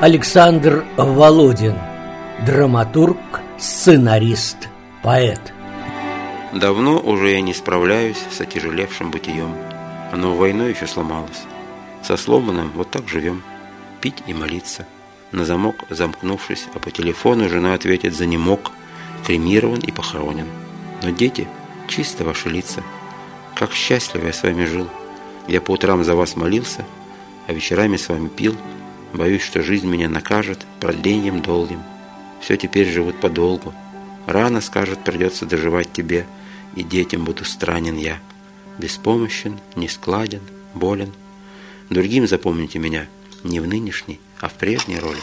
Александр Володин Драматург, сценарист, поэт. Давно уже я не справляюсь с отяжелевшим бытием. Оно войной еще сломалось. Со сломанным вот так живем. Пить и молиться. На замок замкнувшись А по телефону жена ответит за немок Кремирован и похоронен. Но дети чисто ваши лица. Как счастливо я с вами жил. Я по утрам за вас молился А вечерами с вами пил Боюсь, что жизнь меня накажет продлением долгим. Все теперь живут подолгу. Рано, скажут, придется доживать тебе, и детям буду странен я. Беспомощен, нескладен, болен. Другим запомните меня не в нынешней, а в прежней роли.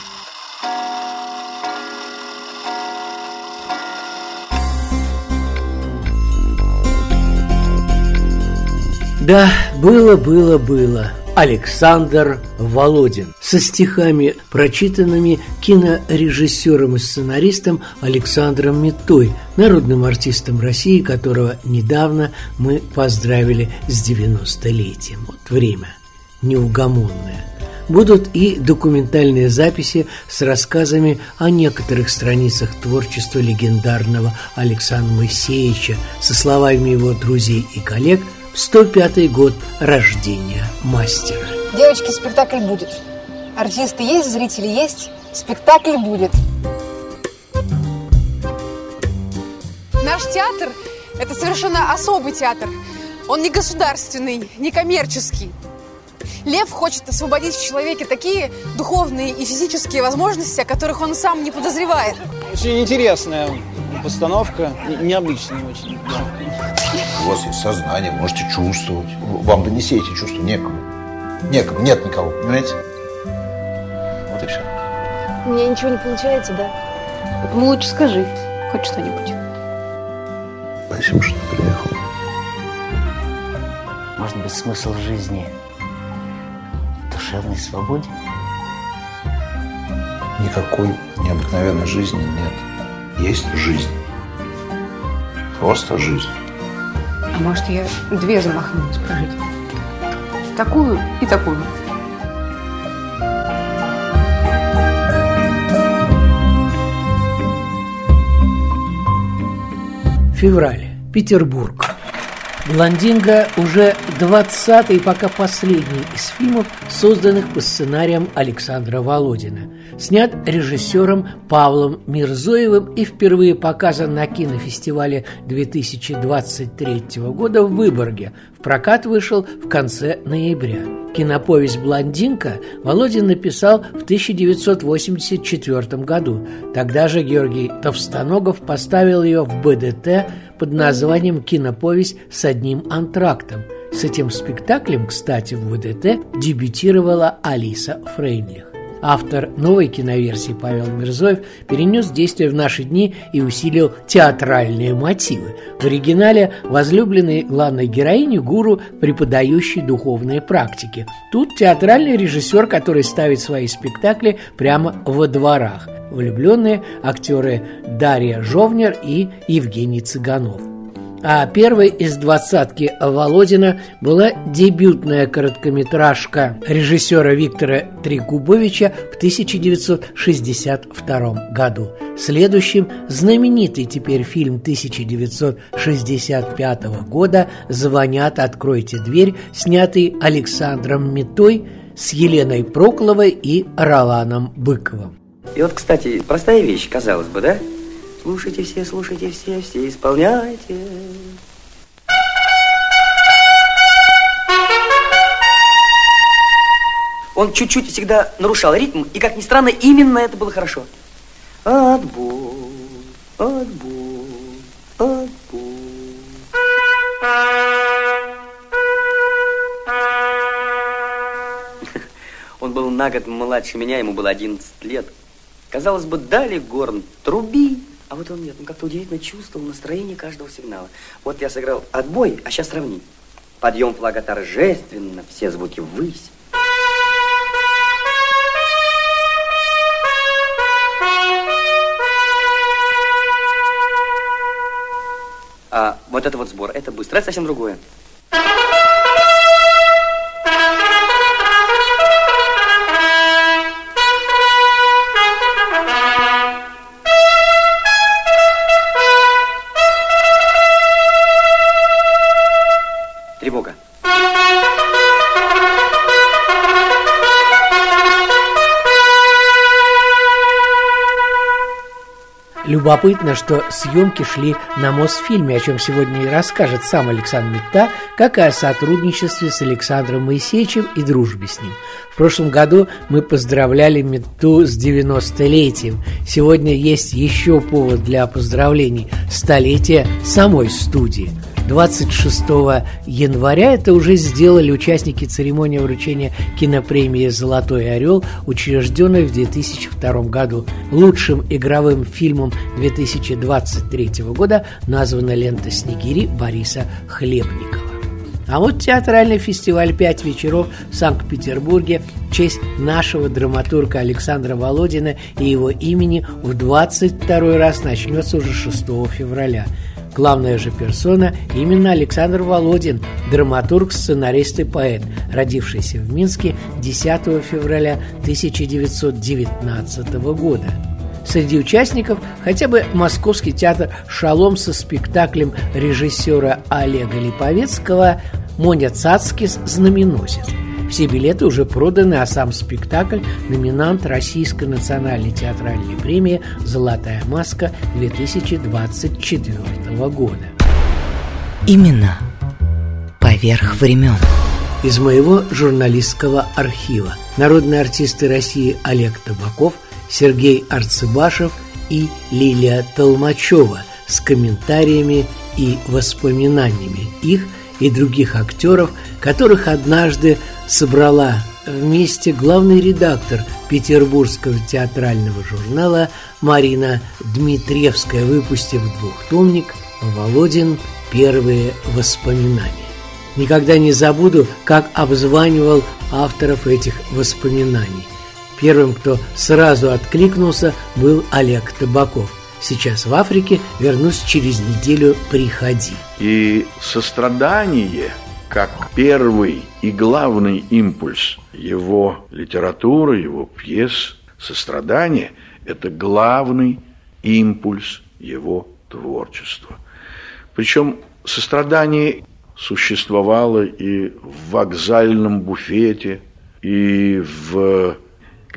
Да, было, было, было Александр Володин со стихами, прочитанными кинорежиссером и сценаристом Александром Метой, народным артистом России, которого недавно мы поздравили с 90-летием. Вот время неугомонное. Будут и документальные записи с рассказами о некоторых страницах творчества легендарного Александра Моисеевича со словами его друзей и коллег – 105 год рождения мастера. Девочки, спектакль будет. Артисты есть, зрители есть, спектакль будет. Наш театр – это совершенно особый театр. Он не государственный, не коммерческий. Лев хочет освободить в человеке такие духовные и физические возможности, о которых он сам не подозревает. Очень интересная постановка, необычная очень. Да. У вас есть сознание, можете чувствовать. Вам донести эти чувства некому. Некому, нет никого, понимаете? Вот и все. У меня ничего не получается, да? Ну лучше скажи хоть что-нибудь. Спасибо, что приехал. Может быть, смысл жизни в душевной свободе? Никакой необыкновенной жизни нет. Есть жизнь. Просто жизнь. А может, я две замахнулась прожить? Такую и такую. Февраль. Петербург. «Блондинка» уже 20-й, пока последний из фильмов, созданных по сценариям Александра Володина. Снят режиссером Павлом Мирзоевым и впервые показан на кинофестивале 2023 года в Выборге. В прокат вышел в конце ноября. Киноповесть «Блондинка» Володин написал в 1984 году. Тогда же Георгий Товстоногов поставил ее в БДТ под названием «Киноповесть с одним антрактом». С этим спектаклем, кстати, в ВДТ дебютировала Алиса Фрейнлих. Автор новой киноверсии Павел Мирзоев перенес действие в наши дни и усилил театральные мотивы. В оригинале возлюбленный главной героини гуру, преподающий духовные практики. Тут театральный режиссер, который ставит свои спектакли прямо во дворах. Влюбленные актеры Дарья Жовнер и Евгений Цыганов. А первой из двадцатки Володина была дебютная короткометражка режиссера Виктора Трегубовича в 1962 году. Следующим знаменитый теперь фильм 1965 года «Звонят, откройте дверь», снятый Александром Метой с Еленой Прокловой и Роланом Быковым. И вот, кстати, простая вещь, казалось бы, да? Слушайте все, слушайте все, все исполняйте. Он чуть-чуть всегда нарушал ритм, и, как ни странно, именно это было хорошо. Отбой, отбой, отбой. Он был на год младше меня, ему было 11 лет. Казалось бы, дали горн, труби. А вот он нет, он как-то удивительно чувствовал настроение каждого сигнала. Вот я сыграл отбой, а сейчас сравни. Подъем флага торжественно, все звуки ввысь. А вот это вот сбор, это быстро, это совсем другое. Любопытно, что съемки шли на Мосфильме, о чем сегодня и расскажет сам Александр Митта, как и о сотрудничестве с Александром Моисеевичем и дружбе с ним. В прошлом году мы поздравляли Митту с 90-летием. Сегодня есть еще повод для поздравлений – столетия самой студии – 26 января это уже сделали участники церемонии вручения кинопремии «Золотой орел», учрежденной в 2002 году. Лучшим игровым фильмом 2023 года названа лента «Снегири» Бориса Хлебникова. А вот театральный фестиваль «Пять вечеров» в Санкт-Петербурге в честь нашего драматурга Александра Володина и его имени в 22 раз начнется уже 6 февраля. Главная же персона именно Александр Володин, драматург, сценарист и поэт, родившийся в Минске 10 февраля 1919 года. Среди участников хотя бы Московский театр «Шалом» со спектаклем режиссера Олега Липовецкого «Моня Цацкис. Знаменосец». Все билеты уже проданы, а сам спектакль – номинант Российской национальной театральной премии «Золотая маска» 2024 года. Именно поверх времен. Из моего журналистского архива народные артисты России Олег Табаков, Сергей Арцебашев и Лилия Толмачева с комментариями и воспоминаниями их и других актеров, которых однажды собрала вместе главный редактор петербургского театрального журнала Марина Дмитриевская, выпустив двухтомник «Володин. Первые воспоминания». Никогда не забуду, как обзванивал авторов этих воспоминаний. Первым, кто сразу откликнулся, был Олег Табаков. Сейчас в Африке, вернусь через неделю, приходи. И сострадание – как первый и главный импульс его литературы, его пьес, сострадание – это главный импульс его творчества. Причем сострадание существовало и в вокзальном буфете, и в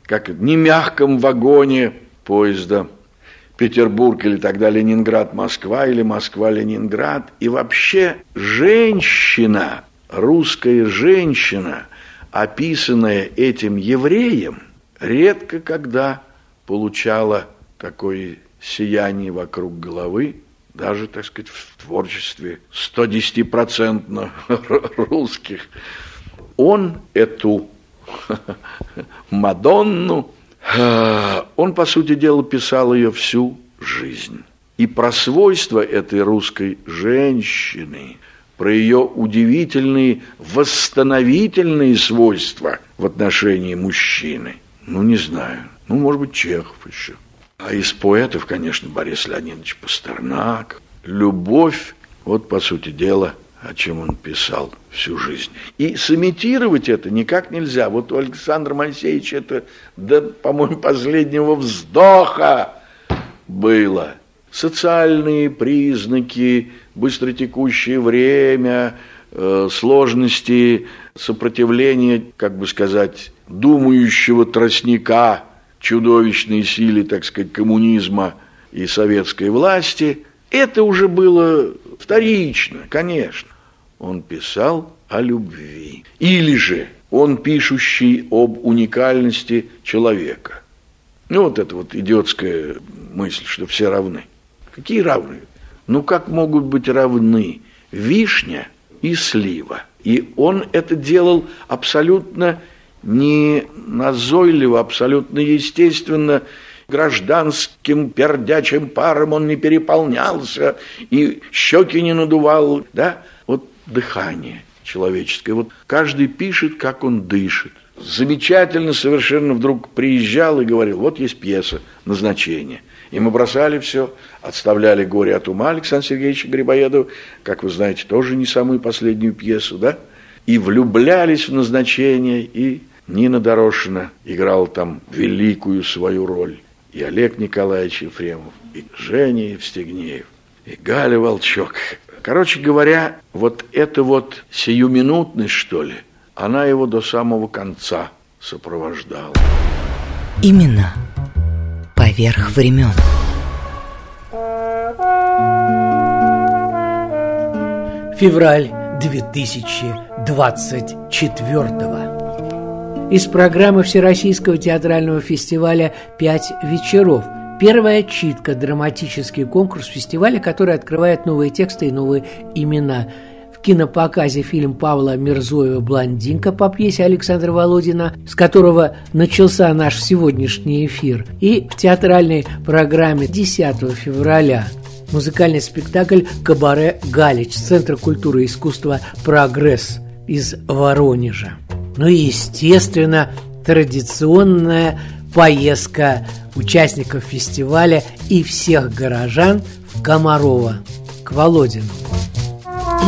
как не мягком вагоне поезда Петербург или тогда Ленинград, Москва или Москва, Ленинград. И вообще женщина, русская женщина, описанная этим евреем, редко когда получала такое сияние вокруг головы, даже, так сказать, в творчестве 110% русских. Он эту Мадонну он, по сути дела, писал ее всю жизнь. И про свойства этой русской женщины, про ее удивительные восстановительные свойства в отношении мужчины, ну, не знаю, ну, может быть, Чехов еще. А из поэтов, конечно, Борис Леонидович Пастернак. Любовь, вот, по сути дела, о чем он писал всю жизнь. И сымитировать это никак нельзя. Вот у Александра Моисеевича это, да, по-моему, последнего вздоха было. Социальные признаки, быстротекущее время, э, сложности сопротивления, как бы сказать, думающего тростника чудовищной силе, так сказать, коммунизма и советской власти, это уже было вторично, конечно. Он писал о любви. Или же он пишущий об уникальности человека. Ну, вот это вот идиотская мысль, что все равны. Какие равны? Ну, как могут быть равны вишня и слива? И он это делал абсолютно не назойливо, абсолютно естественно, гражданским пердячим паром он не переполнялся и щеки не надувал, да? Дыхание человеческое. Вот каждый пишет, как он дышит. Замечательно совершенно вдруг приезжал и говорил, вот есть пьеса, назначение. И мы бросали все, отставляли «Горе от ума» Александра Сергеевича Грибоедова, как вы знаете, тоже не самую последнюю пьесу, да? И влюблялись в назначение, и Нина Дорошина играла там великую свою роль. И Олег Николаевич Ефремов, и Женя Евстигнеев, и Галя Волчок. Короче говоря, вот эта вот сиюминутность, что ли, она его до самого конца сопровождала. Именно поверх времен. Февраль 2024 Из программы Всероссийского театрального фестиваля «Пять вечеров» Первая читка – драматический конкурс фестиваля, который открывает новые тексты и новые имена. В кинопоказе фильм Павла Мирзоева «Блондинка» по пьесе Александра Володина, с которого начался наш сегодняшний эфир, и в театральной программе 10 февраля музыкальный спектакль «Кабаре Галич» Центра культуры и искусства «Прогресс» из Воронежа. Ну и, естественно, традиционная поездка участников фестиваля и всех горожан в Комарова к Володину.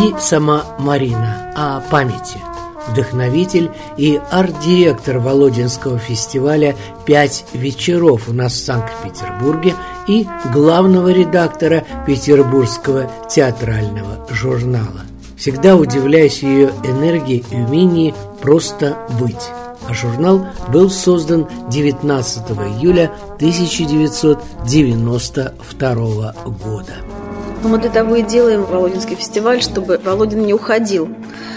И сама Марина о памяти – вдохновитель и арт-директор Володинского фестиваля «Пять вечеров» у нас в Санкт-Петербурге и главного редактора Петербургского театрального журнала. Всегда удивляюсь ее энергии и умении просто быть. А журнал был создан 19 июля 1992 года. Мы для того и делаем Володинский фестиваль, чтобы Володин не уходил.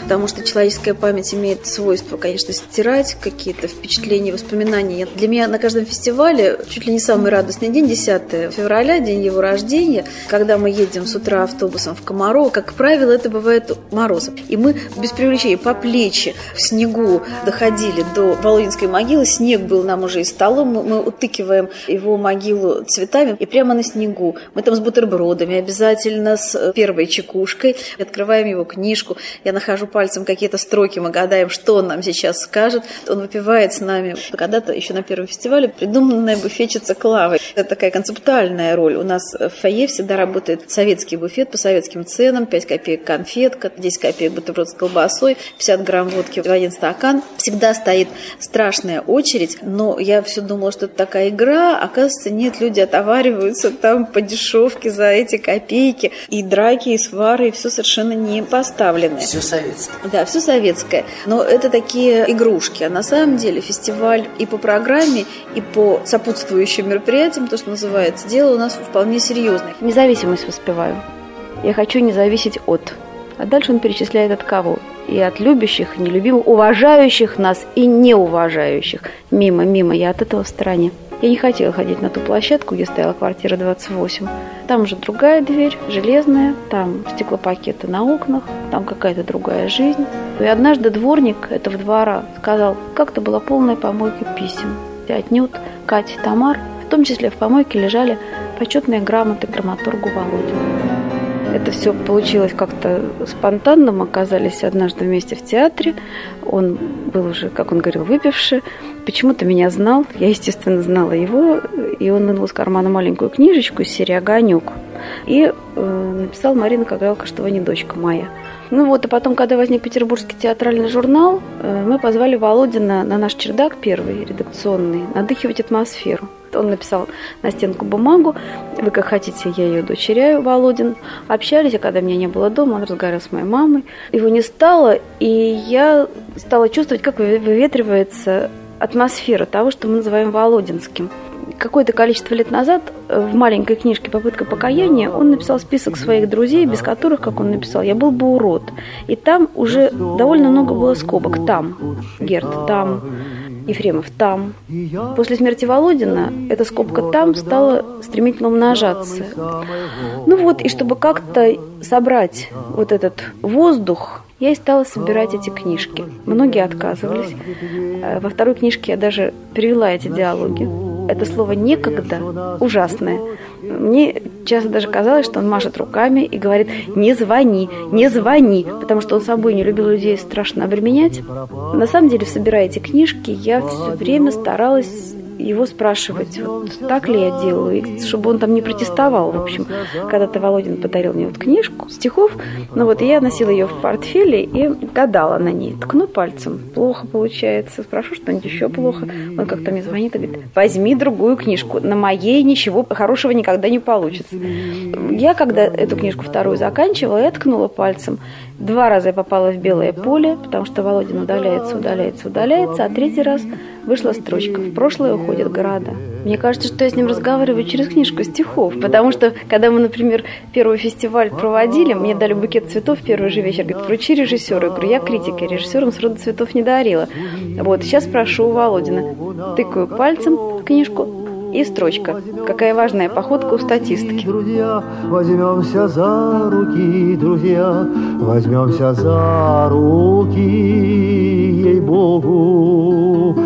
Потому что человеческая память имеет свойство, конечно, стирать какие-то впечатления, воспоминания. Для меня на каждом фестивале чуть ли не самый радостный день, 10 февраля, день его рождения, когда мы едем с утра автобусом в Комарово, как правило, это бывает мороз. И мы без привлечения по плечи в снегу доходили до Володинской могилы. Снег был нам уже и столом, мы утыкиваем его могилу цветами и прямо на снегу. Мы там с бутербродами обязательно обязательно с первой чекушкой. Открываем его книжку. Я нахожу пальцем какие-то строки, мы гадаем, что он нам сейчас скажет. Он выпивает с нами. Когда-то еще на первом фестивале придуманная буфетчица Клавы. Это такая концептуальная роль. У нас в фойе всегда работает советский буфет по советским ценам. 5 копеек конфетка, 10 копеек бутерброд с колбасой, 50 грамм водки в один стакан. Всегда стоит страшная очередь, но я все думала, что это такая игра. Оказывается, нет, люди отовариваются там по дешевке за эти копейки копейки, и драки, и свары, и все совершенно не поставлены. Все советское. Да, все советское. Но это такие игрушки. А на самом деле фестиваль и по программе, и по сопутствующим мероприятиям, то, что называется, дело у нас вполне серьезное. Независимость воспеваю. Я хочу не зависеть от. А дальше он перечисляет от кого? И от любящих, нелюбимых, уважающих нас и неуважающих. Мимо, мимо, я от этого в стороне. Я не хотела ходить на ту площадку, где стояла квартира 28. Там уже другая дверь, железная, там стеклопакеты на окнах, там какая-то другая жизнь. И однажды дворник этого двора сказал, как-то была полная помойка писем. И отнюдь Катя и Тамар, в том числе в помойке лежали почетные грамоты драматургу Володину. Это все получилось как-то спонтанно. Мы оказались однажды вместе в театре. Он был уже, как он говорил, выпивший. Почему-то меня знал. Я, естественно, знала его. И он вынул из кармана маленькую книжечку из серии «Огонек». И э, написал Марина Кагайлка, что вы не дочка моя. Ну вот, и потом, когда возник Петербургский театральный журнал, э, мы позвали Володина на наш чердак первый, редакционный, надыхивать атмосферу. Он написал на стенку бумагу, вы как хотите, я ее дочеряю, Володин. Общались, а когда меня не было дома, он разговаривал с моей мамой. Его не стало, и я стала чувствовать, как выветривается атмосфера того, что мы называем Володинским. Какое-то количество лет назад в маленькой книжке «Попытка покаяния» он написал список своих друзей, без которых, как он написал, я был бы урод. И там уже довольно много было скобок. Там Герд, там Ефремов там. После смерти Володина эта скобка там стала стремительно умножаться. Ну вот, и чтобы как-то собрать вот этот воздух, Я и стала собирать эти книжки. Многие отказывались. Э, во второй книжке я даже перевела эти диалоги. Это слово «некогда» ужасное. Мне часто даже казалось, что он машет руками и говорит «не звони, не звони», потому что он собой не любил людей страшно обременять. На самом деле, собирая эти книжки, я все время старалась его спрашивать, вот так ли я делаю, и чтобы он там не протестовал. В общем, когда-то Володин подарил мне вот книжку стихов, ну вот я носила ее в портфеле и гадала на ней. Ткну пальцем, плохо получается, спрошу что-нибудь еще плохо. Он как-то мне звонит и говорит, возьми другую книжку, на моей ничего хорошего никогда не получится. Я, когда эту книжку вторую заканчивала, я ткнула пальцем. Два раза я попала в белое поле, потому что Володин удаляется, удаляется, удаляется, а третий раз вышла строчка «В прошлое уходят города». Мне кажется, что я с ним разговариваю через книжку стихов, потому что, когда мы, например, первый фестиваль проводили, мне дали букет цветов первый же вечер, говорит, вручи режиссеру. Я говорю, я критик, я режиссерам сроду цветов не дарила. Вот, сейчас прошу у Володина. Тыкаю пальцем в книжку, и строчка. Какая важная походка у статистки. Друзья, возьмемся за руки, друзья, возьмемся за руки, ей-богу.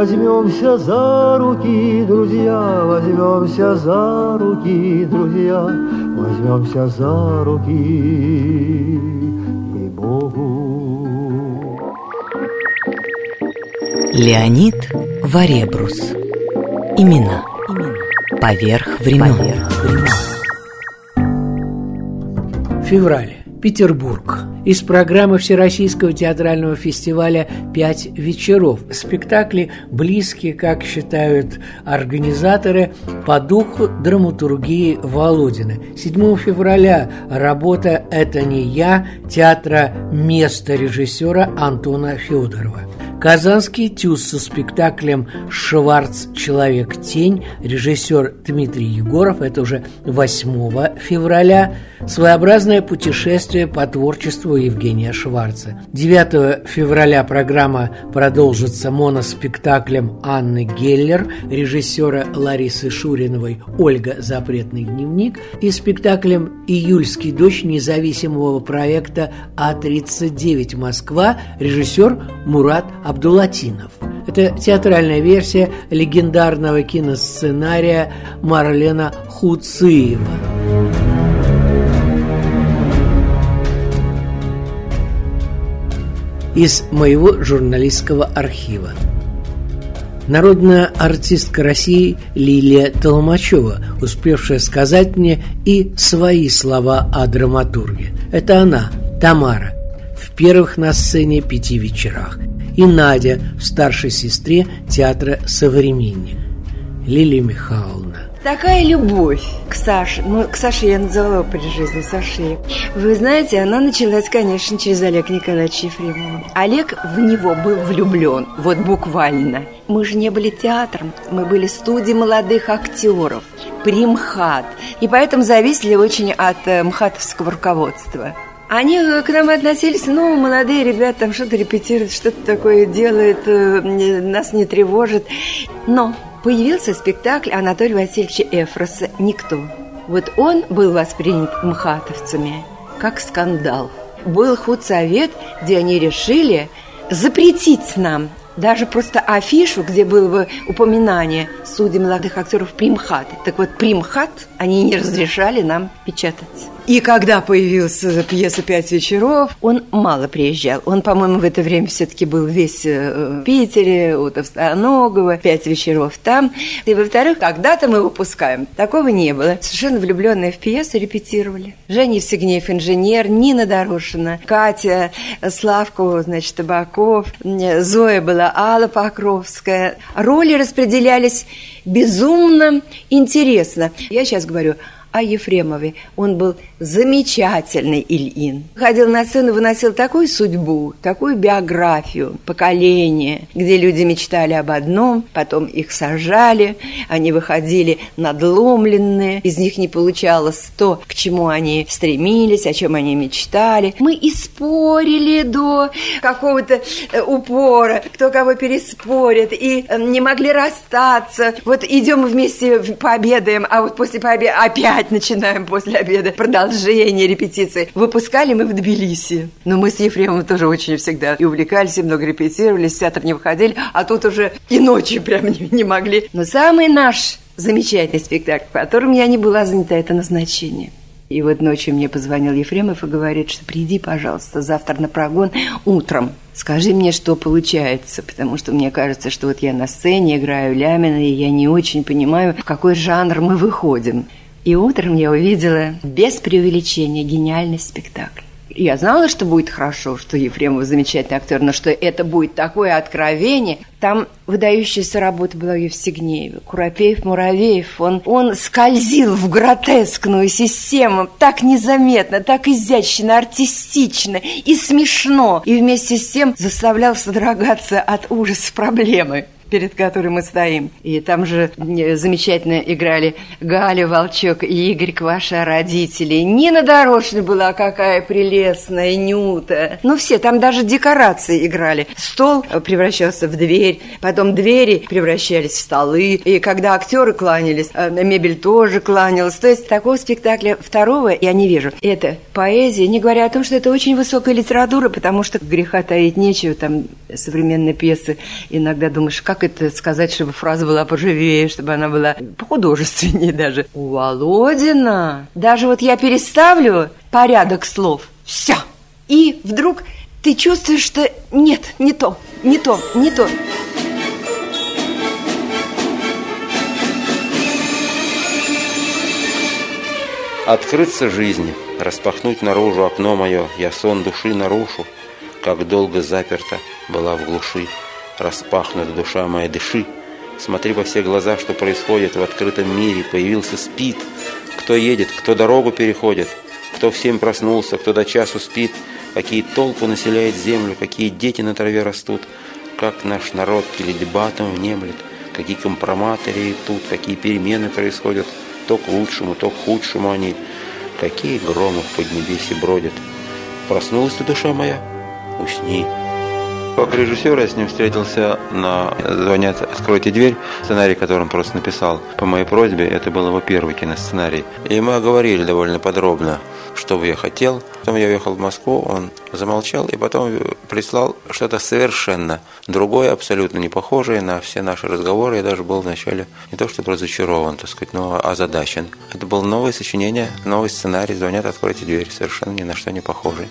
Возьмемся за руки, друзья, возьмемся за руки, друзья, возьмемся за руки, ей-богу. Леонид Варебрус. Имена. Поверх времен. Февраль. Петербург. Из программы Всероссийского театрального фестиваля «Пять вечеров». Спектакли близкие, как считают организаторы, по духу драматургии Володина. 7 февраля работа «Это не я» театра «Место» режиссера Антона Федорова. Казанский тюз со спектаклем «Шварц. Человек-тень», режиссер Дмитрий Егоров, это уже 8 февраля, своеобразное путешествие по творчеству Евгения Шварца. 9 февраля программа продолжится моноспектаклем Анны Геллер, режиссера Ларисы Шуриновой «Ольга. Запретный дневник» и спектаклем «Июльский дождь» независимого проекта А-39 Москва, режиссер Мурат Абдулатинов. Это театральная версия легендарного киносценария Марлена Хуциева. Из моего журналистского архива. Народная артистка России Лилия Толмачева, успевшая сказать мне и свои слова о драматурге. Это она, Тамара, в первых на сцене пяти вечерах – и Надя в старшей сестре театра «Современник». Лилия Михайловна. Такая любовь к Саше. Ну, к Саше я называла при жизни Сашей. Вы знаете, она началась, конечно, через Олега Николаевича Ефремова. Олег в него был влюблен, вот буквально. Мы же не были театром, мы были студией молодых актеров, примхат. И поэтому зависели очень от э, мхатовского руководства. Они к нам относились, ну, молодые ребята там что-то репетируют, что-то такое делают, э, нас не тревожит. Но появился спектакль Анатолия Васильевича Эфроса «Никто». Вот он был воспринят мхатовцами как скандал. Был худсовет, где они решили запретить нам даже просто афишу, где было бы упоминание судей молодых актеров Примхат. Так вот, Примхат они не разрешали нам печатать. И когда появилась пьеса «Пять вечеров», он мало приезжал. Он, по-моему, в это время все-таки был весь э, в Питере, у Товстоногова, «Пять вечеров» там. И, во-вторых, когда-то мы выпускаем. Такого не было. Совершенно влюбленные в пьесу репетировали. Женя Евсегнеев, инженер, Нина Дорошина, Катя, Славка, значит, Табаков, Зоя была Алла Покровская. Роли распределялись безумно интересно. Я сейчас говорю о Ефремове. Он был замечательный Ильин. Ходил на сцену, выносил такую судьбу, такую биографию, поколение, где люди мечтали об одном, потом их сажали, они выходили надломленные, из них не получалось то, к чему они стремились, о чем они мечтали. Мы и спорили до какого-то э, упора, кто кого переспорит, и э, не могли расстаться. Вот идем вместе пообедаем, а вот после пообеда опять ждать начинаем после обеда продолжение репетиции. Выпускали мы в Тбилиси. Но мы с Ефремом тоже очень всегда и увлекались, и много репетировали, с театра не выходили, а тут уже и ночью прям не, не могли. Но самый наш замечательный спектакль, в котором я не была занята, это назначение. И вот ночью мне позвонил Ефремов и говорит, что приди, пожалуйста, завтра на прогон утром. Скажи мне, что получается, потому что мне кажется, что вот я на сцене играю Лямина, и я не очень понимаю, в какой жанр мы выходим. И утром я увидела без преувеличения гениальный спектакль. Я знала, что будет хорошо, что Ефремов замечательный актер, но что это будет такое откровение. Там выдающаяся работа была в Евсигнееве. Куропеев, Муравеев, он, он скользил в гротескную систему так незаметно, так изящно, артистично и смешно. И вместе с тем заставлял содрогаться от ужаса проблемы перед которой мы стоим. И там же замечательно играли Галя Волчок и Игорь Кваша, родители. Нина Дорожная была какая прелестная, Нюта. Ну, все, там даже декорации играли. Стол превращался в дверь, потом двери превращались в столы. И когда актеры кланялись, э, мебель тоже кланялась. То есть такого спектакля второго я не вижу. Это поэзия, не говоря о том, что это очень высокая литература, потому что греха таить нечего, там современные пьесы. Иногда думаешь, как как это сказать, чтобы фраза была поживее, чтобы она была художественнее даже. У Володина даже вот я переставлю порядок слов. Все. И вдруг ты чувствуешь, что нет, не то, не то, не то. Открыться жизни, распахнуть наружу окно мое, я сон души нарушу, как долго заперта была в глуши. Распахнута душа моя, дыши. Смотри во все глаза, что происходит в открытом мире. Появился спит. Кто едет, кто дорогу переходит, кто всем проснулся, кто до часу спит. Какие толпы населяет землю, какие дети на траве растут. Как наш народ теледебатом внемлет. Какие компроматоры тут, какие перемены происходят. То к лучшему, то к худшему они. Какие громы в поднебесье бродят. Проснулась ты, душа моя? Усни. Как режиссер я с ним встретился на «Звонят, откройте дверь», сценарий, который он просто написал по моей просьбе. Это был его первый киносценарий. И мы говорили довольно подробно, что бы я хотел. Потом я уехал в Москву, он замолчал и потом прислал что-то совершенно другое, абсолютно не похожее на все наши разговоры. Я даже был вначале не то чтобы разочарован, так сказать, но озадачен. Это было новое сочинение, новый сценарий «Звонят, откройте дверь», совершенно ни на что не похожий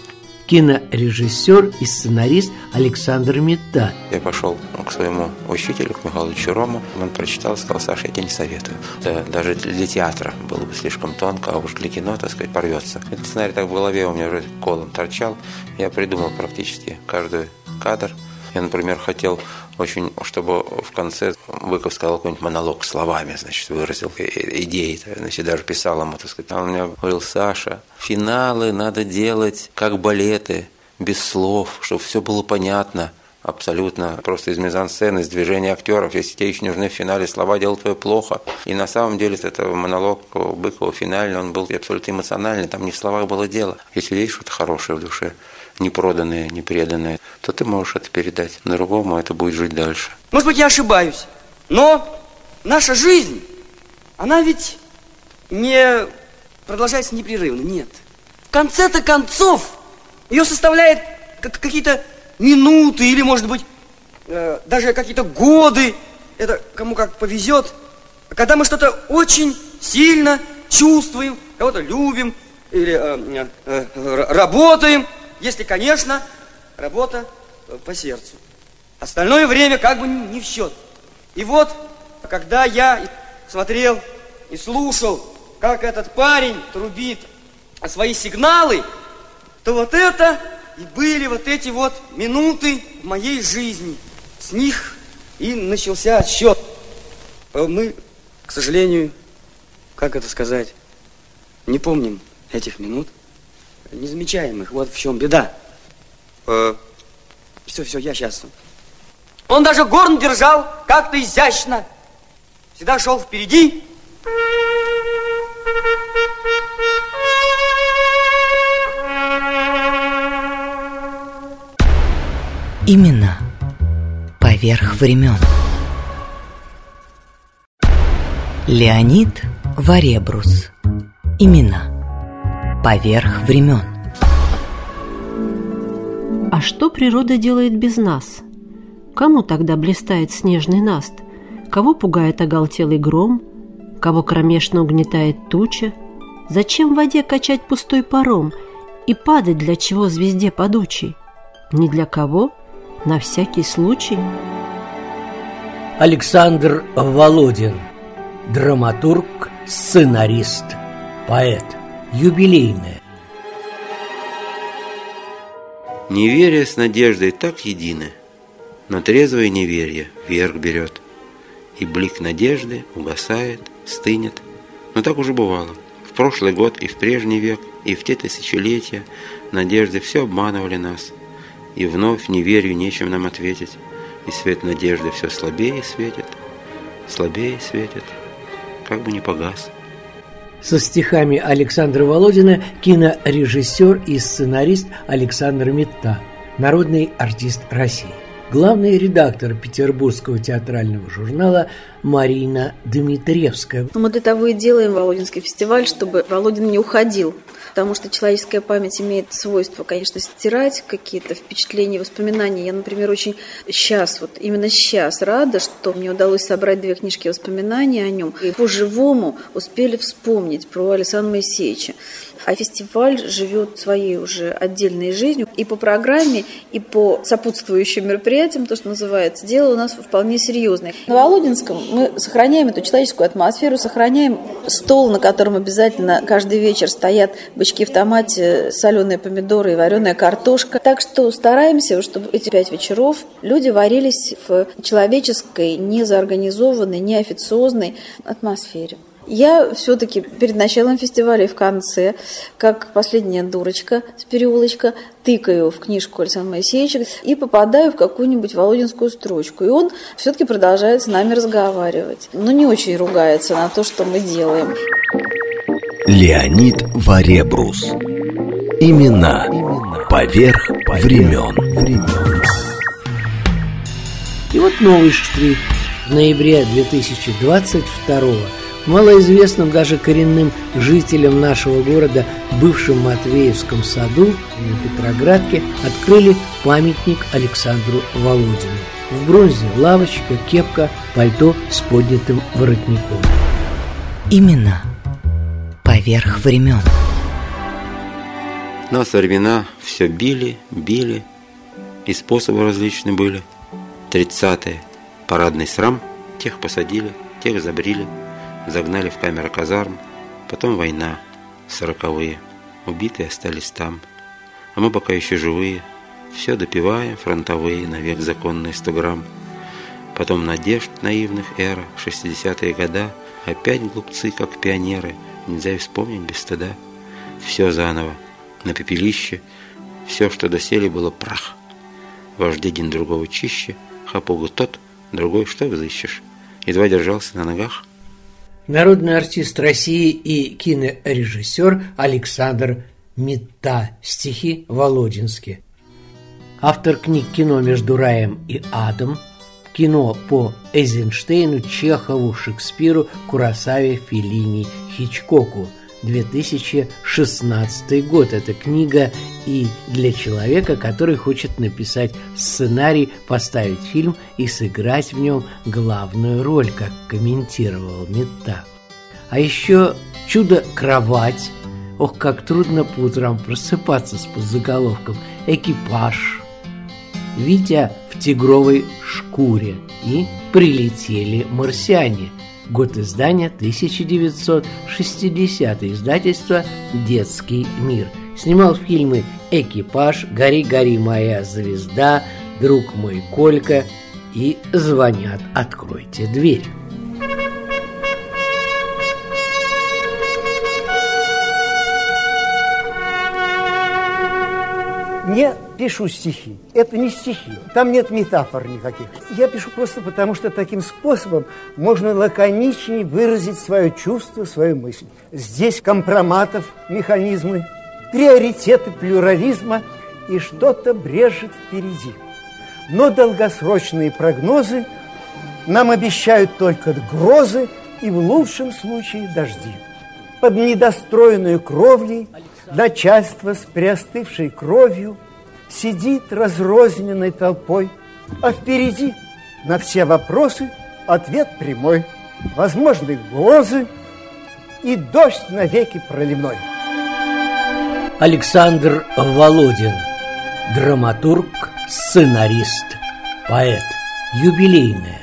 кинорежиссер и сценарист Александр Мета. Я пошел к своему учителю, к Михаилу Чурому. Он прочитал сказал, Саша, я тебе не советую. Это даже для театра было бы слишком тонко, а уж для кино, так сказать, порвется. Этот сценарий так в голове у меня уже колом торчал. Я придумал практически каждый кадр. Я, например, хотел очень, чтобы в конце Быков сказал какой-нибудь монолог словами, значит, выразил идеи, значит, даже писал ему, так сказать. Он мне говорил, Саша, финалы надо делать как балеты, без слов, чтобы все было понятно абсолютно просто из мизансцены, из движения актеров. Если тебе еще нужны в финале слова, делать твое плохо. И на самом деле это монолог Быкова финальный, он был абсолютно эмоциональный, там не в словах было дело. Если есть что-то хорошее в душе, не проданное, не преданное, то ты можешь это передать другому, а это будет жить дальше. Может быть, я ошибаюсь, но наша жизнь, она ведь не продолжается непрерывно, нет. В конце-то концов ее составляет какие-то минуты или, может быть, э, даже какие-то годы. Это кому как повезет. Когда мы что-то очень сильно чувствуем, кого-то любим или э, э, э работаем – если, конечно, работа э, по сердцу. Остальное время как бы не в счет. И вот, когда я смотрел и слушал, как этот парень трубит свои сигналы, то вот это и были вот эти вот минуты в моей жизни. С них и начался отсчет. Э, мы, к сожалению, как это сказать, не помним этих минут не замечаем их. Вот в чем беда. Э, все, все, я сейчас. Он даже горн держал как-то изящно. Всегда шел впереди. Именно поверх времен. Леонид Варебрус Имена поверх времен. А что природа делает без нас? Кому тогда блистает снежный наст? Кого пугает оголтелый гром? Кого кромешно угнетает туча? Зачем в воде качать пустой паром И падать для чего звезде подучей? Ни для кого, на всякий случай. Александр Володин Драматург, сценарист, поэт Юбилейное Неверие с надеждой так едины, но трезвое неверие вверх берет. И блик надежды угасает, стынет. Но так уже бывало. В прошлый год и в прежний век, и в те тысячелетия надежды все обманывали нас. И вновь неверию нечем нам ответить. И свет надежды все слабее светит, слабее светит, как бы не погас. Со стихами Александра Володина кинорежиссер и сценарист Александр Митта, народный артист России главный редактор Петербургского театрального журнала Марина Дмитриевская. Мы для того и делаем Володинский фестиваль, чтобы Володин не уходил. Потому что человеческая память имеет свойство, конечно, стирать какие-то впечатления, воспоминания. Я, например, очень сейчас, вот именно сейчас рада, что мне удалось собрать две книжки воспоминаний о нем. И по-живому успели вспомнить про Александра Моисеевича. А фестиваль живет своей уже отдельной жизнью. И по программе, и по сопутствующим мероприятиям, то, что называется, дело у нас вполне серьезное. На Володинском мы сохраняем эту человеческую атмосферу, сохраняем стол, на котором обязательно каждый вечер стоят бычки в томате, соленые помидоры и вареная картошка. Так что стараемся, чтобы эти пять вечеров люди варились в человеческой, незаорганизованной, неофициозной атмосфере. Я все-таки перед началом фестиваля и в конце, как последняя дурочка с переулочка, тыкаю в книжку Александра Моисеевича и попадаю в какую-нибудь Володинскую строчку. И он все-таки продолжает с нами разговаривать. Но не очень ругается на то, что мы делаем. Леонид Варебрус. Имена поверх времен. И вот новый штрих. В ноябре 2022 малоизвестным даже коренным жителям нашего города, бывшем Матвеевском саду на Петроградке, открыли памятник Александру Володину. В бронзе лавочка, кепка, пальто с поднятым воротником. Именно поверх времен. Нас времена все били, били, и способы различные были. Тридцатые парадный срам, тех посадили, тех забрили – загнали в камеры казарм, потом война, сороковые, убитые остались там, а мы пока еще живые, все допиваем, фронтовые, навек законные сто грамм. Потом надежд наивных эра, шестидесятые года, опять глупцы, как пионеры, нельзя и вспомнить без стыда. Все заново, на пепелище, все, что доселе, было прах. Вождь один другого чище, хапугу тот, другой что взыщешь. Едва держался на ногах, народный артист России и кинорежиссер Александр Митта, стихи Володински. Автор книг «Кино между раем и адом», кино по Эйзенштейну, Чехову, Шекспиру, Курасаве, Феллини, Хичкоку – 2016 год. Эта книга и для человека, который хочет написать сценарий, поставить фильм и сыграть в нем главную роль, как комментировал Мета. А еще «Чудо-кровать». Ох, как трудно по утрам просыпаться с подзаголовком «Экипаж». Витя в тигровой шкуре и «Прилетели марсиане» Год издания 1960 издательство «Детский мир». Снимал фильмы «Экипаж», «Гори, гори, моя звезда», «Друг мой Колька» и «Звонят, откройте дверь». Не пишу стихи. Это не стихи. Там нет метафор никаких. Я пишу просто потому, что таким способом можно лаконичнее выразить свое чувство, свою мысль. Здесь компроматов, механизмы, приоритеты плюрализма и что-то брежет впереди. Но долгосрочные прогнозы нам обещают только грозы и в лучшем случае дожди. Под недостроенную кровлей начальство с приостывшей кровью сидит разрозненной толпой, а впереди на все вопросы ответ прямой, возможны грозы и дождь навеки проливной. Александр Володин, драматург, сценарист, поэт, юбилейная.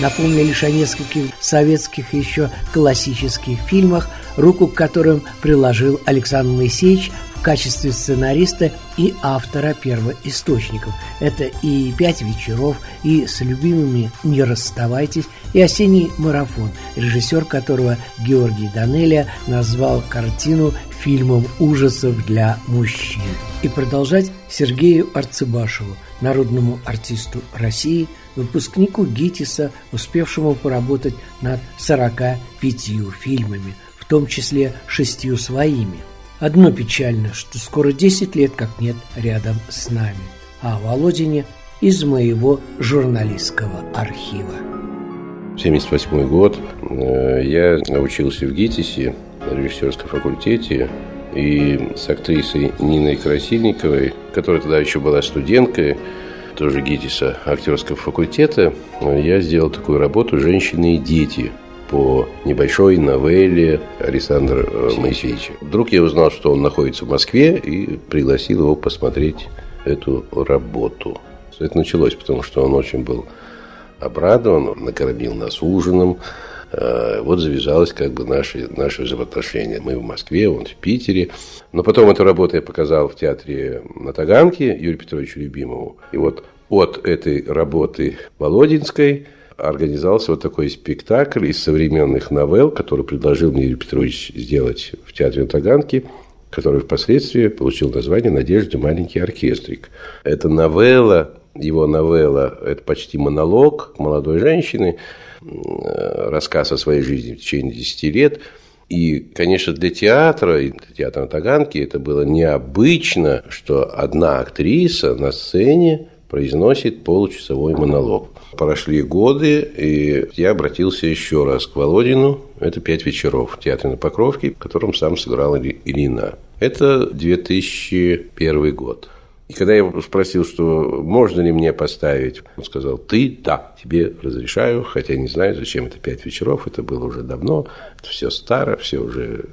Напомню лишь о нескольких советских еще классических фильмах, руку к которым приложил Александр Моисеевич в качестве сценариста и автора первоисточников. Это и «Пять вечеров», и «С любимыми не расставайтесь», и «Осенний марафон», режиссер которого Георгий Данелия назвал картину фильмом ужасов для мужчин. И продолжать Сергею Арцебашеву, народному артисту России, выпускнику ГИТИСа, успевшему поработать над 45 фильмами, в том числе шестью своими. Одно печально, что скоро 10 лет как нет рядом с нами, а о Володине из моего журналистского архива. 78 год. Э, я учился в ГИТИСе на режиссерском факультете и с актрисой Ниной Красильниковой, которая тогда еще была студенткой, тоже ГИТИСа, актерского факультета, я сделал такую работу «Женщины и дети», по небольшой новелле Александра э, Моисеевича. Вдруг я узнал, что он находится в Москве и пригласил его посмотреть эту работу. Это началось, потому что он очень был обрадован, он накормил нас ужином. Э, вот завязалось как бы наши, наши взаимоотношения. Мы в Москве, он в Питере. Но потом эту работу я показал в театре на Таганке Юрию Петровичу Любимову. И вот от этой работы Володинской – организовался вот такой спектакль из современных новелл, который предложил мне Юрий Петрович сделать в театре на Таганке, который впоследствии получил название «Надежда. Маленький оркестрик». Это новелла, его новелла, это почти монолог молодой женщины, рассказ о своей жизни в течение 10 лет. И, конечно, для театра, для театра на Таганке это было необычно, что одна актриса на сцене произносит получасовой монолог. Прошли годы, и я обратился еще раз к Володину. Это «Пять вечеров» в театре на Покровке, в котором сам сыграл Ирина. Это 2001 год. И когда я его спросил, что можно ли мне поставить, он сказал, ты, да, тебе разрешаю, хотя не знаю, зачем это пять вечеров, это было уже давно, это все старо, все уже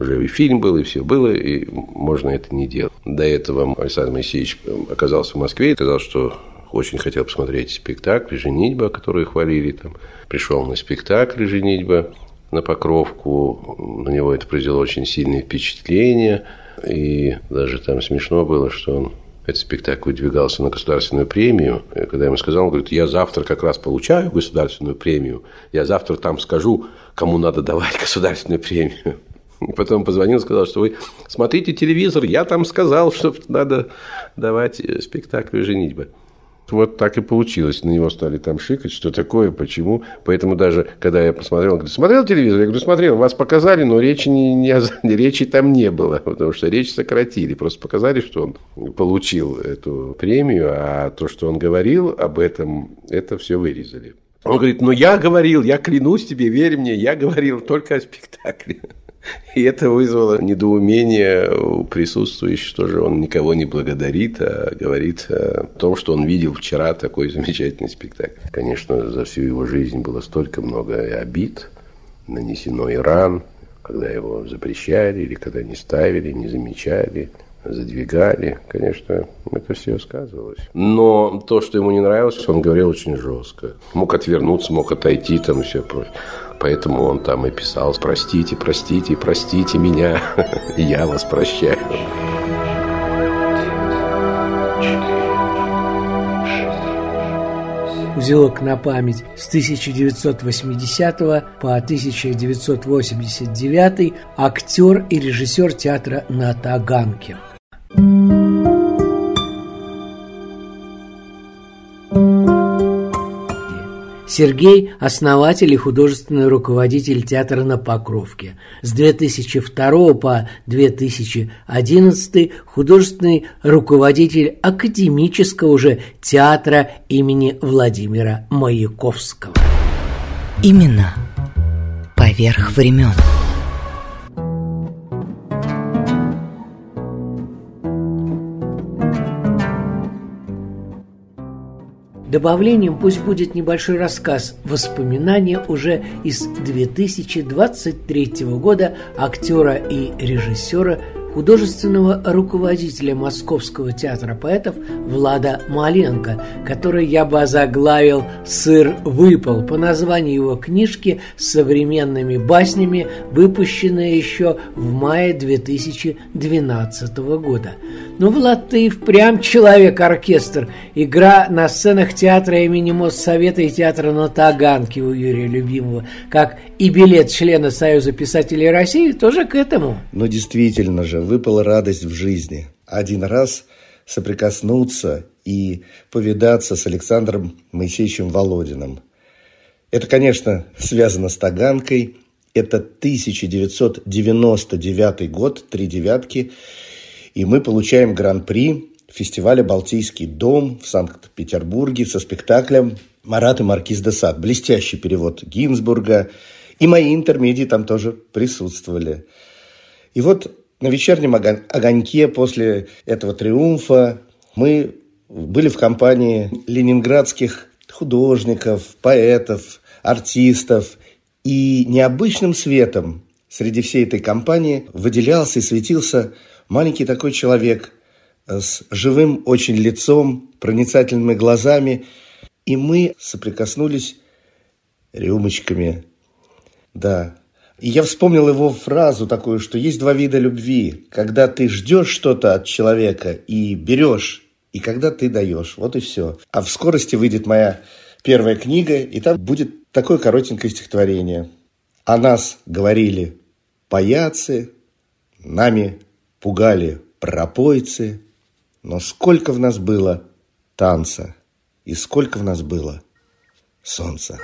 уже и фильм был, и все было, и можно это не делать. До этого Александр Моисеевич оказался в Москве и сказал, что очень хотел посмотреть спектакль «Женитьба», который хвалили там. Пришел на спектакль «Женитьба» на Покровку. На него это произвело очень сильное впечатление. И даже там смешно было, что он этот спектакль выдвигался на государственную премию. Когда я ему сказал, он говорит, я завтра как раз получаю государственную премию, я завтра там скажу, кому надо давать государственную премию. Потом позвонил, сказал, что вы смотрите телевизор, я там сказал, что надо давать э, спектакль «Женитьба». Вот так и получилось. На него стали там шикать, что такое, почему. Поэтому даже, когда я посмотрел, он говорит, смотрел телевизор? Я говорю, смотрел, вас показали, но речи, не, не, речи там не было, потому что речь сократили. Просто показали, что он получил эту премию, а то, что он говорил об этом, это все вырезали. Он говорит, ну я говорил, я клянусь тебе, верь мне, я говорил только о спектакле. И это вызвало недоумение у присутствующих, что же он никого не благодарит, а говорит о том, что он видел вчера такой замечательный спектакль. Конечно, за всю его жизнь было столько много обид, нанесено ран, когда его запрещали или когда не ставили, не замечали задвигали. Конечно, это все сказывалось. Но то, что ему не нравилось, он говорил очень жестко. Мог отвернуться, мог отойти, там и все прочее. Поэтому он там и писал «Простите, простите, простите меня, я вас прощаю». узелок на память с 1980 по 1989 актер и режиссер театра на Таганке. Сергей – основатель и художественный руководитель театра на Покровке. С 2002 по 2011 художественный руководитель академического уже театра имени Владимира Маяковского. Имена Поверх времен. Добавлением пусть будет небольшой рассказ воспоминания уже из 2023 года актера и режиссера художественного руководителя Московского театра поэтов Влада Маленко, который я бы озаглавил «Сыр выпал» по названию его книжки с современными баснями, выпущенной еще в мае 2012 года. Ну, Влад, ты впрямь человек-оркестр. Игра на сценах театра имени Моссовета и театра на Таганке у Юрия Любимого, как и билет члена Союза писателей России, тоже к этому. Но действительно же, выпала радость в жизни. Один раз соприкоснуться и повидаться с Александром Моисеевичем Володиным. Это, конечно, связано с Таганкой. Это 1999 год, три девятки – и мы получаем гран-при фестиваля «Балтийский дом» в Санкт-Петербурге со спектаклем «Марат и Маркиз де Сад». Блестящий перевод Гинзбурга. И мои интермедии там тоже присутствовали. И вот на вечернем огоньке после этого триумфа мы были в компании ленинградских художников, поэтов, артистов. И необычным светом среди всей этой компании выделялся и светился Маленький такой человек э, с живым очень лицом, проницательными глазами. И мы соприкоснулись рюмочками. Да. И я вспомнил его фразу такую, что есть два вида любви. Когда ты ждешь что-то от человека и берешь, и когда ты даешь. Вот и все. А в скорости выйдет моя первая книга, и там будет такое коротенькое стихотворение. О нас говорили паяцы, нами пугали пропойцы, но сколько в нас было танца и сколько в нас было солнца.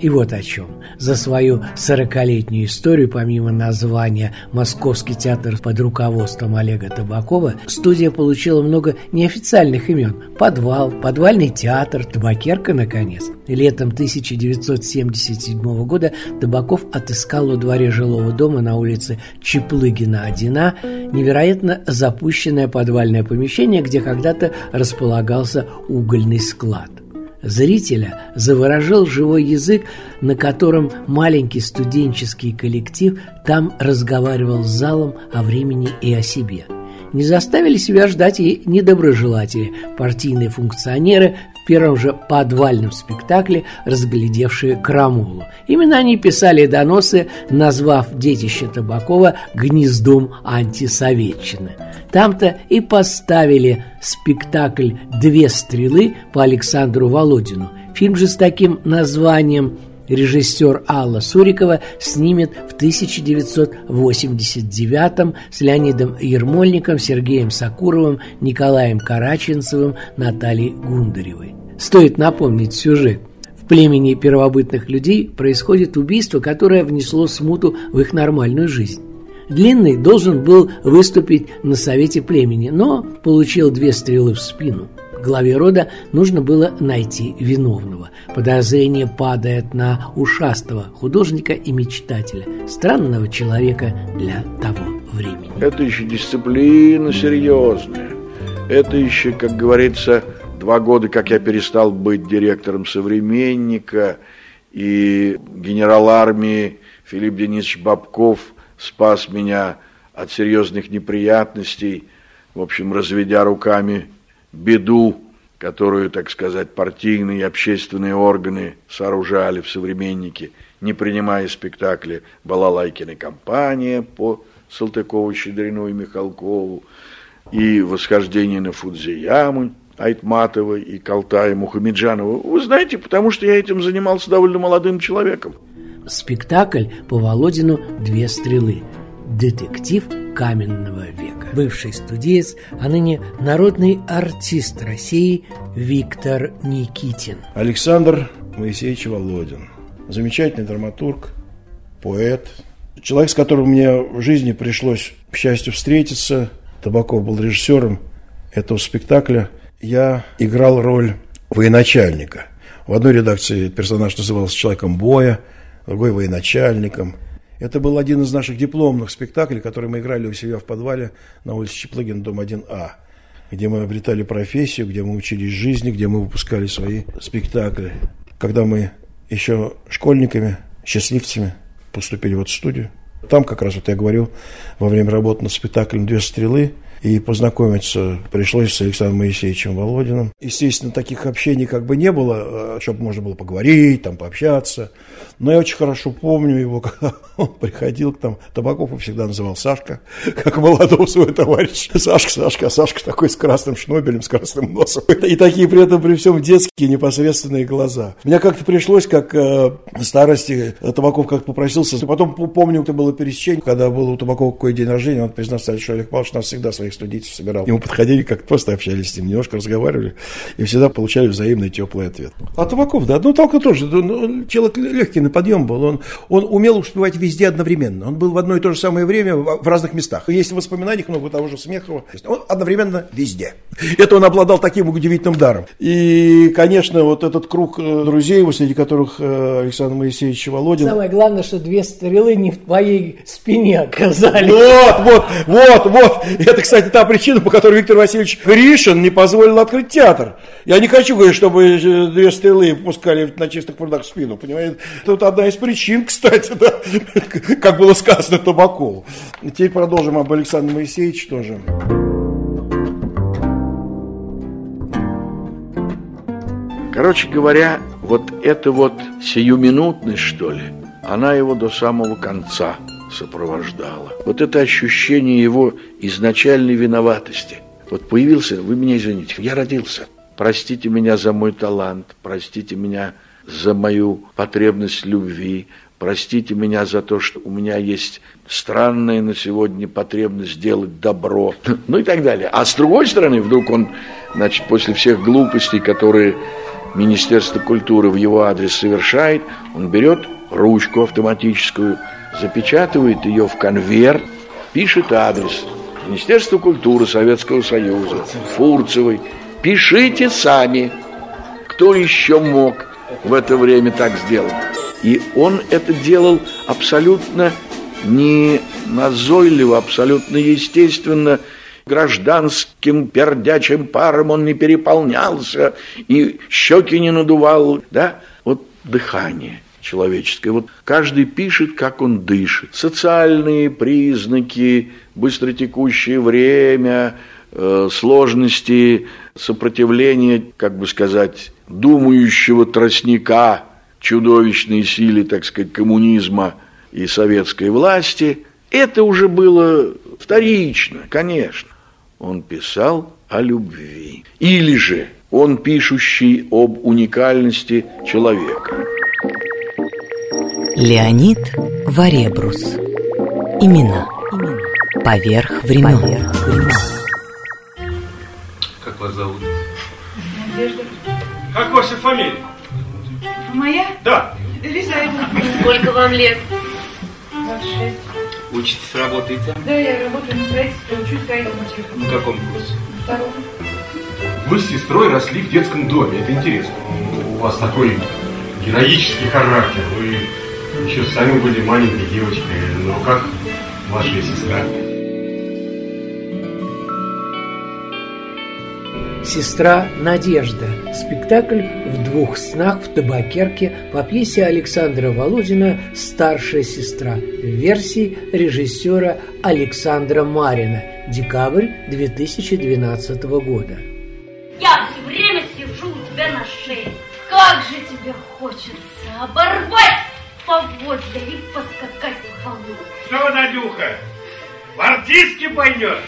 И вот о чем. За свою сорокалетнюю историю, помимо названия «Московский театр» под руководством Олега Табакова, студия получила много неофициальных имен. «Подвал», «Подвальный театр», «Табакерка», наконец. Летом 1977 года Табаков отыскал во дворе жилого дома на улице Чеплыгина 1А невероятно запущенное подвальное помещение, где когда-то располагался угольный склад – Зрителя заворожил живой язык, на котором маленький студенческий коллектив там разговаривал с залом о времени и о себе. Не заставили себя ждать и недоброжелатели, партийные функционеры, первом же подвальном спектакле, разглядевшие крамолу. Именно они писали доносы, назвав детище Табакова гнездом антисоветчины. Там-то и поставили спектакль «Две стрелы» по Александру Володину. Фильм же с таким названием режиссер Алла Сурикова снимет в 1989 с Леонидом Ермольником, Сергеем Сакуровым, Николаем Караченцевым, Натальей Гундаревой. Стоит напомнить сюжет. В племени первобытных людей происходит убийство, которое внесло смуту в их нормальную жизнь. Длинный должен был выступить на совете племени, но получил две стрелы в спину. Главе рода нужно было найти виновного. Подозрение падает на ушастого художника и мечтателя, странного человека для того времени. Это еще дисциплина серьезная. Это еще, как говорится, Два года, как я перестал быть директором «Современника», и генерал армии Филипп Денисович Бабков спас меня от серьезных неприятностей, в общем, разведя руками беду, которую, так сказать, партийные и общественные органы сооружали в «Современнике», не принимая спектакли «Балалайкина компания» по Салтыкову, Щедрину и Михалкову, и «Восхождение на Фудзияму» Айтматова и Калтая Мухамеджанова. Вы знаете, потому что я этим занимался довольно молодым человеком. Спектакль по Володину «Две стрелы». Детектив каменного века. Бывший студиец, а ныне народный артист России Виктор Никитин. Александр Моисеевич Володин. Замечательный драматург, поэт. Человек, с которым мне в жизни пришлось, к счастью, встретиться. Табаков был режиссером этого спектакля – я играл роль военачальника. В одной редакции персонаж назывался «Человеком боя», другой «Военачальником». Это был один из наших дипломных спектаклей, который мы играли у себя в подвале на улице Чеплыгина, дом 1А, где мы обретали профессию, где мы учились жизни, где мы выпускали свои спектакли. Когда мы еще школьниками, счастливцами поступили в эту студию, там как раз вот я говорил во время работы над спектаклем «Две стрелы», и познакомиться пришлось с Александром Моисеевичем Володиным. Естественно, таких общений как бы не было, э, чтобы можно было поговорить, там, пообщаться. Но я очень хорошо помню его, когда он приходил к нам. Табаков его всегда называл Сашка, как молодого своего товарища. Сашка, Сашка, а Сашка такой с красным шнобелем, с красным носом. И такие при этом при всем детские непосредственные глаза. Мне как-то пришлось, как э, старости, Табаков как попросился. Потом помню, это было пересечение, когда был у Табакова какой день рождения, он признался, что Олег Павлович нас всегда свои своих студентов собирал. И мы подходили, как просто общались с ним, немножко разговаривали, и всегда получали взаимный теплый ответ. А Табаков, да, ну только тоже, ну, человек легкий на подъем был, он, он умел успевать везде одновременно, он был в одно и то же самое время в, в разных местах. Есть в воспоминаниях много того же Смехова, он одновременно везде. Это он обладал таким удивительным даром. И, конечно, вот этот круг э, друзей, среди которых э, Александр Моисеевич Володин. Самое главное, что две стрелы не в твоей спине оказались. Вот, вот, вот, вот. Это, кстати, кстати, та причина, по которой Виктор Васильевич Гришин не позволил открыть театр. Я не хочу говорить, чтобы две стрелы пускали на чистых прудах в спину, понимаете? Тут одна из причин, кстати, да, как было сказано Табакову. Теперь продолжим об Александре Моисеевиче тоже. Короче говоря, вот эта вот сиюминутность, что ли, она его до самого конца – сопровождало. Вот это ощущение его изначальной виноватости. Вот появился, вы меня извините, я родился. Простите меня за мой талант, простите меня за мою потребность любви, простите меня за то, что у меня есть странная на сегодня потребность сделать добро, ну и так далее. А с другой стороны, вдруг он, значит, после всех глупостей, которые Министерство культуры в его адрес совершает, он берет ручку автоматическую, запечатывает ее в конверт, пишет адрес Министерство культуры Советского Союза, Фурцевой. Пишите сами, кто еще мог в это время так сделать. И он это делал абсолютно не назойливо, абсолютно естественно, гражданским пердячим паром он не переполнялся и щеки не надувал, да, вот дыхание – человеческое. Вот каждый пишет, как он дышит. Социальные признаки, быстротекущее время, э, сложности сопротивления, как бы сказать, думающего тростника чудовищной силе, так сказать, коммунизма и советской власти, это уже было вторично, конечно. Он писал о любви. Или же он пишущий об уникальности человека. Леонид Варебрус. Имена. Поверх времен. Поверх времен. Как вас зовут? Надежда. Как ваша фамилия? Моя? Да. Рязаева. Сколько вам лет? 26. Учитесь, работаете? Да, я работаю на строительстве, учусь строительному технику. На каком курсе? Втором. Вы с сестрой росли в детском доме, это интересно. У вас такой героический характер. Вы еще сами были маленькой девочкой, на руках ваша сестра. «Сестра Надежда» – спектакль в двух снах в табакерке по пьесе Александра Володина «Старшая сестра» в версии режиссера Александра Марина. Декабрь 2012 года. Я все время сижу у тебя на шее. Как же тебе хочется оборвать поводья и поскакать в холму. Что, Надюха, в артистке пойдешь?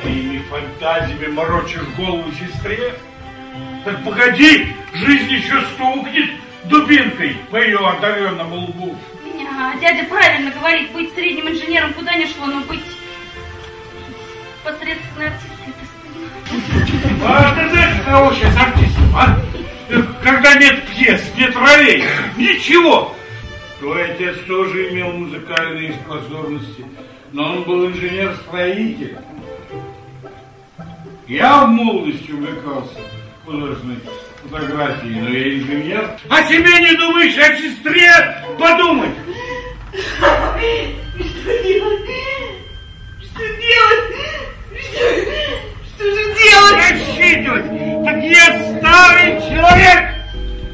Своими фантазиями морочишь голову сестре? Так погоди, жизнь еще стукнет дубинкой по ее одаренному лбу. А, дядя правильно говорит, быть средним инженером куда ни шло, но быть посредственной артисткой это стыдно. А ты знаешь, кого сейчас артистом, а? Когда нет пьес, нет ролей, ничего. Твой отец тоже имел музыкальные способности, но он был инженер-строитель. Я в молодости увлекался художественной фотографии, но я инженер. О себе не думаешь, о сестре подумай. Что делать? Что делать? Что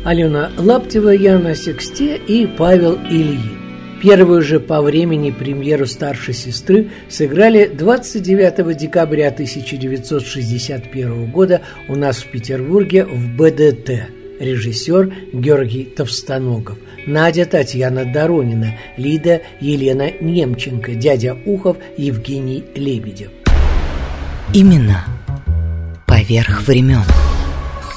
Алена Лаптева, Яна Сексте и Павел Ильин. Первую же по времени премьеру старшей сестры сыграли 29 декабря 1961 года у нас в Петербурге в БДТ. Режиссер Георгий Товстоногов, Надя Татьяна Доронина, Лида Елена Немченко, дядя Ухов Евгений Лебедев. Имена поверх времен.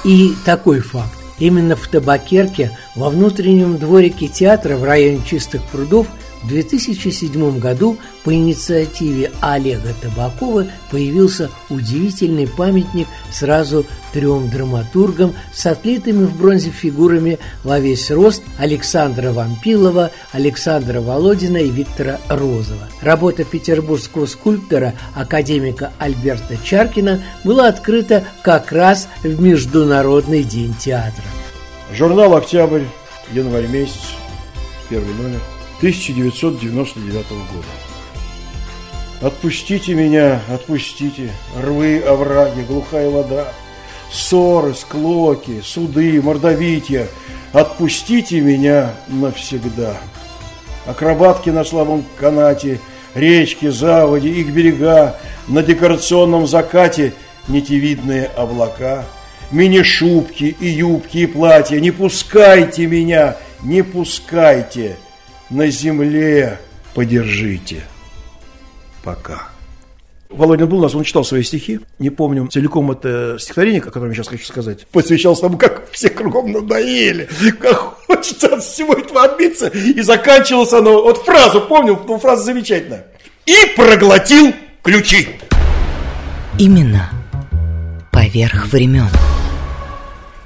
И такой факт. Именно в Табакерке, во внутреннем дворике театра в районе Чистых прудов в 2007 году по инициативе Олега Табакова появился удивительный памятник сразу трем драматургам с отлитыми в бронзе фигурами во весь рост Александра Вампилова, Александра Володина и Виктора Розова. Работа петербургского скульптора, академика Альберта Чаркина была открыта как раз в Международный день театра. Журнал «Октябрь», январь месяц, первый номер, 1999 года. Отпустите меня, отпустите, рвы, овраги, глухая вода, ссоры, склоки, суды, мордовитья, отпустите меня навсегда. Акробатки на слабом канате, речки, заводи, их берега, на декорационном закате нитевидные облака, мини-шубки и юбки и платья, не пускайте меня, не пускайте, на земле подержите. Пока. Володин был у нас, он читал свои стихи. Не помню целиком это стихотворение, о котором я сейчас хочу сказать. Посвящался тому, как все кругом надоели, как хочется от всего этого отбиться. И заканчивалось оно, вот фразу помню, ну, фраза замечательная. И проглотил ключи. Имена поверх времен.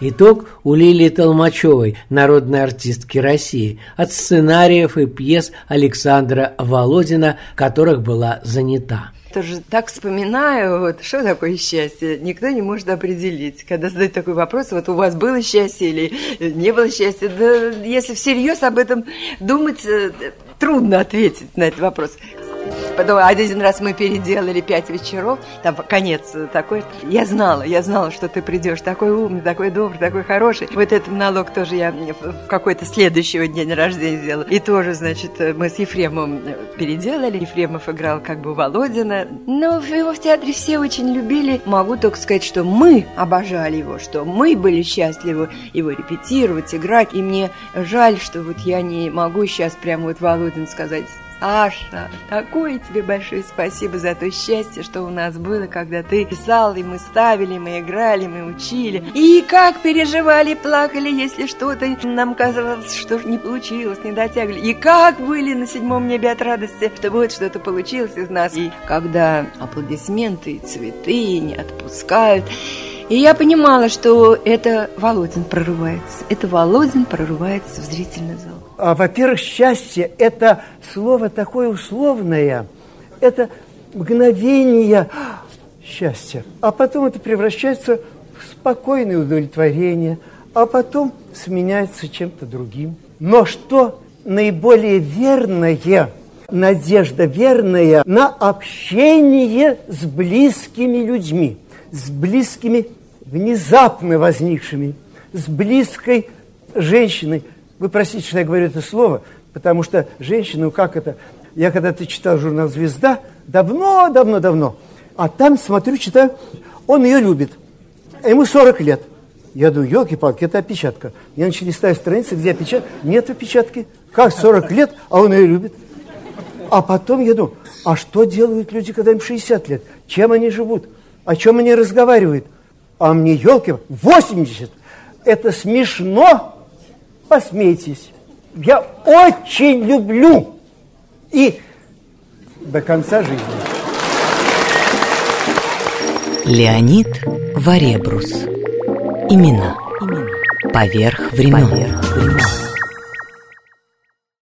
Итог у Лилии Толмачевой, народной артистки России, от сценариев и пьес Александра Володина, которых была занята. Тоже так вспоминаю, вот, что такое счастье, никто не может определить. Когда задают такой вопрос, вот у вас было счастье или не было счастья, да если всерьез об этом думать, э, трудно ответить на этот вопрос. Потом один раз мы переделали пять вечеров, там конец такой. Я знала, я знала, что ты придешь. Такой умный, такой добрый, такой хороший. Вот этот налог тоже я в какой-то следующего день рождения сделала. И тоже, значит, мы с Ефремом переделали. Ефремов играл как бы Володина. Но его в театре все очень любили. Могу только сказать, что мы обожали его, что мы были счастливы его репетировать, играть. И мне жаль, что вот я не могу сейчас прямо вот Володин сказать Аша, такое тебе большое спасибо за то счастье, что у нас было, когда ты писал, и мы ставили, мы играли, мы учили. И как переживали, плакали, если что-то нам казалось, что не получилось, не дотягивали. И как были на седьмом небе от радости, что вот что-то получилось из нас. И когда аплодисменты и цветы не отпускают, и я понимала, что это Володин прорывается. Это Володин прорывается в зрительный зал. А, во-первых, счастье – это слово такое условное. Это мгновение счастья. А потом это превращается в спокойное удовлетворение, а потом сменяется чем-то другим. Но что наиболее верное, надежда верная на общение с близкими людьми, с близкими внезапно возникшими, с близкой женщиной. Вы простите, что я говорю это слово, потому что женщина, ну как это? Я когда-то читал журнал «Звезда», давно-давно-давно, а там, смотрю, читаю, он ее любит. А ему 40 лет. Я думаю, елки-палки, это опечатка. Я начал листать страницы, где опечатка. Нет опечатки. Как 40 лет, а он ее любит? А потом я думаю, а что делают люди, когда им 60 лет? Чем они живут? О чем они разговаривают? А мне, елки, 80. Это смешно? Посмейтесь. Я очень люблю. И до конца жизни. Леонид Варебрус. Имена. Поверх времен.